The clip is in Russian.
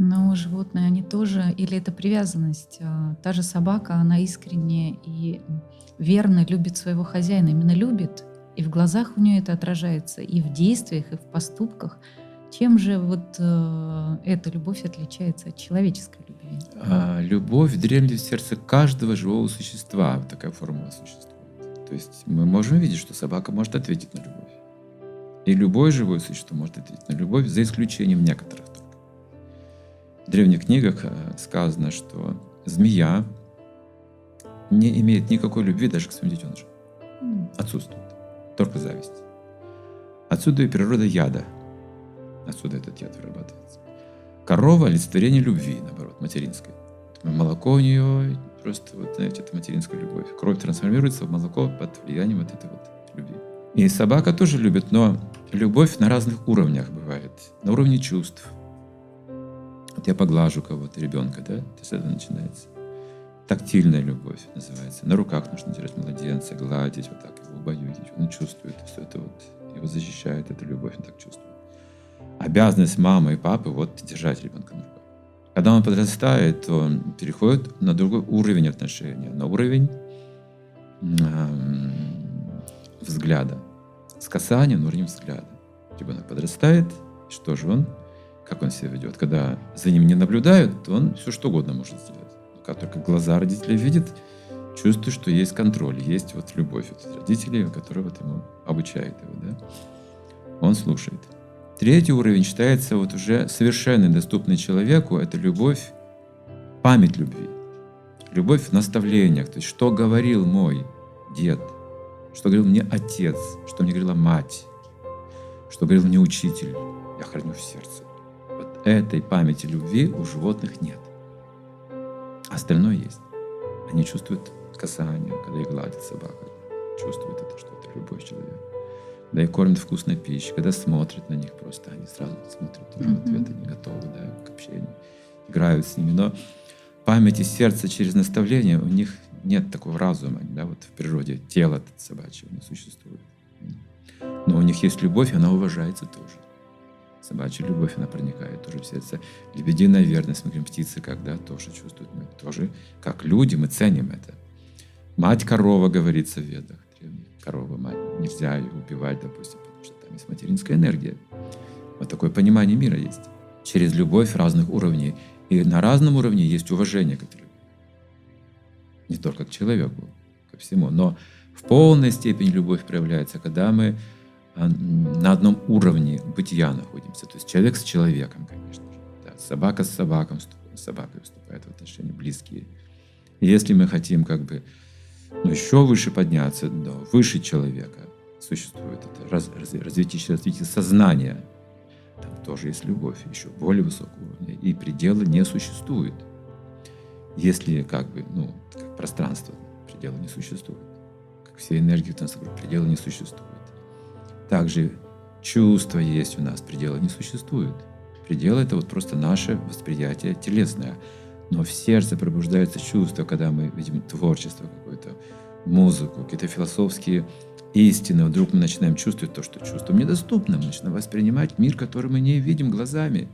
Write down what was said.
Но животные, они тоже, или это привязанность? А, Та же собака, она искренне и верно любит своего хозяина. Именно любит, и в глазах у нее это отражается, и в действиях, и в поступках. Чем же вот э, эта любовь отличается от человеческой любви? А, любовь дремлет в сердце каждого живого существа. Вот такая формула существует. То есть мы можем видеть, что собака может ответить на любовь. И любое живое существо может ответить на любовь, за исключением некоторых. В древних книгах э, сказано, что змея не имеет никакой любви даже к своим детенышам. Отсутствует. Только зависть. Отсюда и природа яда. Отсюда этот яд вырабатывается. Корова – олицетворение любви, наоборот, материнской. Молоко у нее просто, вот, знаете, это материнская любовь. Кровь трансформируется в молоко под влиянием вот этой вот любви. И собака тоже любит, но любовь на разных уровнях бывает. На уровне чувств. Вот я поглажу кого-то, ребенка, да? То есть это начинается. Тактильная любовь называется. На руках нужно держать младенца, гладить, вот так его убаюдить. Он чувствует все это вот, его защищает эта любовь, он так чувствует. Обязанность мамы и папы вот держать ребенка на руках. Когда он подрастает, то он переходит на другой уровень отношения, на уровень м, взгляда. С касания на уровень взгляда. Ребенок подрастает, что же он? Как он себя ведет? Когда за ним не наблюдают, то он все что угодно может сделать. Но Как только глаза родителей видят, чувствует, что есть контроль, есть вот любовь от родителей, которые вот ему обучают его, да? Он слушает. Третий уровень считается вот уже совершенно доступный человеку. Это любовь, память любви. Любовь в наставлениях. То есть, что говорил мой дед, что говорил мне отец, что мне говорила мать, что говорил мне учитель. Я храню в сердце. Этой памяти любви у животных нет. Остальное есть. Они чувствуют касание, когда их гладит собака. Чувствуют это, что это любовь человека. Когда их кормят вкусной пищей, когда смотрят на них просто, они сразу смотрят уже в Мгм. ответ, они готовы да, к общению, играют с ними. Но памяти сердца через наставление у них нет такого разума, да, вот в природе тело собачьего не существует. Но у них есть любовь, и она уважается тоже. Собачья любовь, она проникает тоже в сердце. Лебединая верность, мы говорим, птицы, когда тоже чувствуют, мы тоже, как люди, мы ценим это. Мать корова, говорится в ведах. Корова, мать. Нельзя ее убивать, допустим, потому что там есть материнская энергия. Вот такое понимание мира есть. Через любовь разных уровней. И на разном уровне есть уважение к этой любви. Не только к человеку, ко всему. Но в полной степени любовь проявляется, когда мы на одном уровне бытия находимся. То есть человек с человеком, конечно же. Да, собака с собаком, с собакой вступает в отношения близкие. Если мы хотим как бы ну, еще выше подняться, да, выше человека, существует это раз- раз- развитие, развитие сознания. Там тоже есть любовь, еще более высокого уровня. И предела не существует. Если как бы, ну, как пространство, предела не существует. Как все энергии, трансформ- предела не существует. Также чувства есть у нас, предела не существует. Предел — это вот просто наше восприятие телесное. Но в сердце пробуждается чувство, когда мы видим творчество какое-то, музыку, какие-то философские истины. Вдруг мы начинаем чувствовать то, что чувствам недоступно. Мы начинаем воспринимать мир, который мы не видим глазами.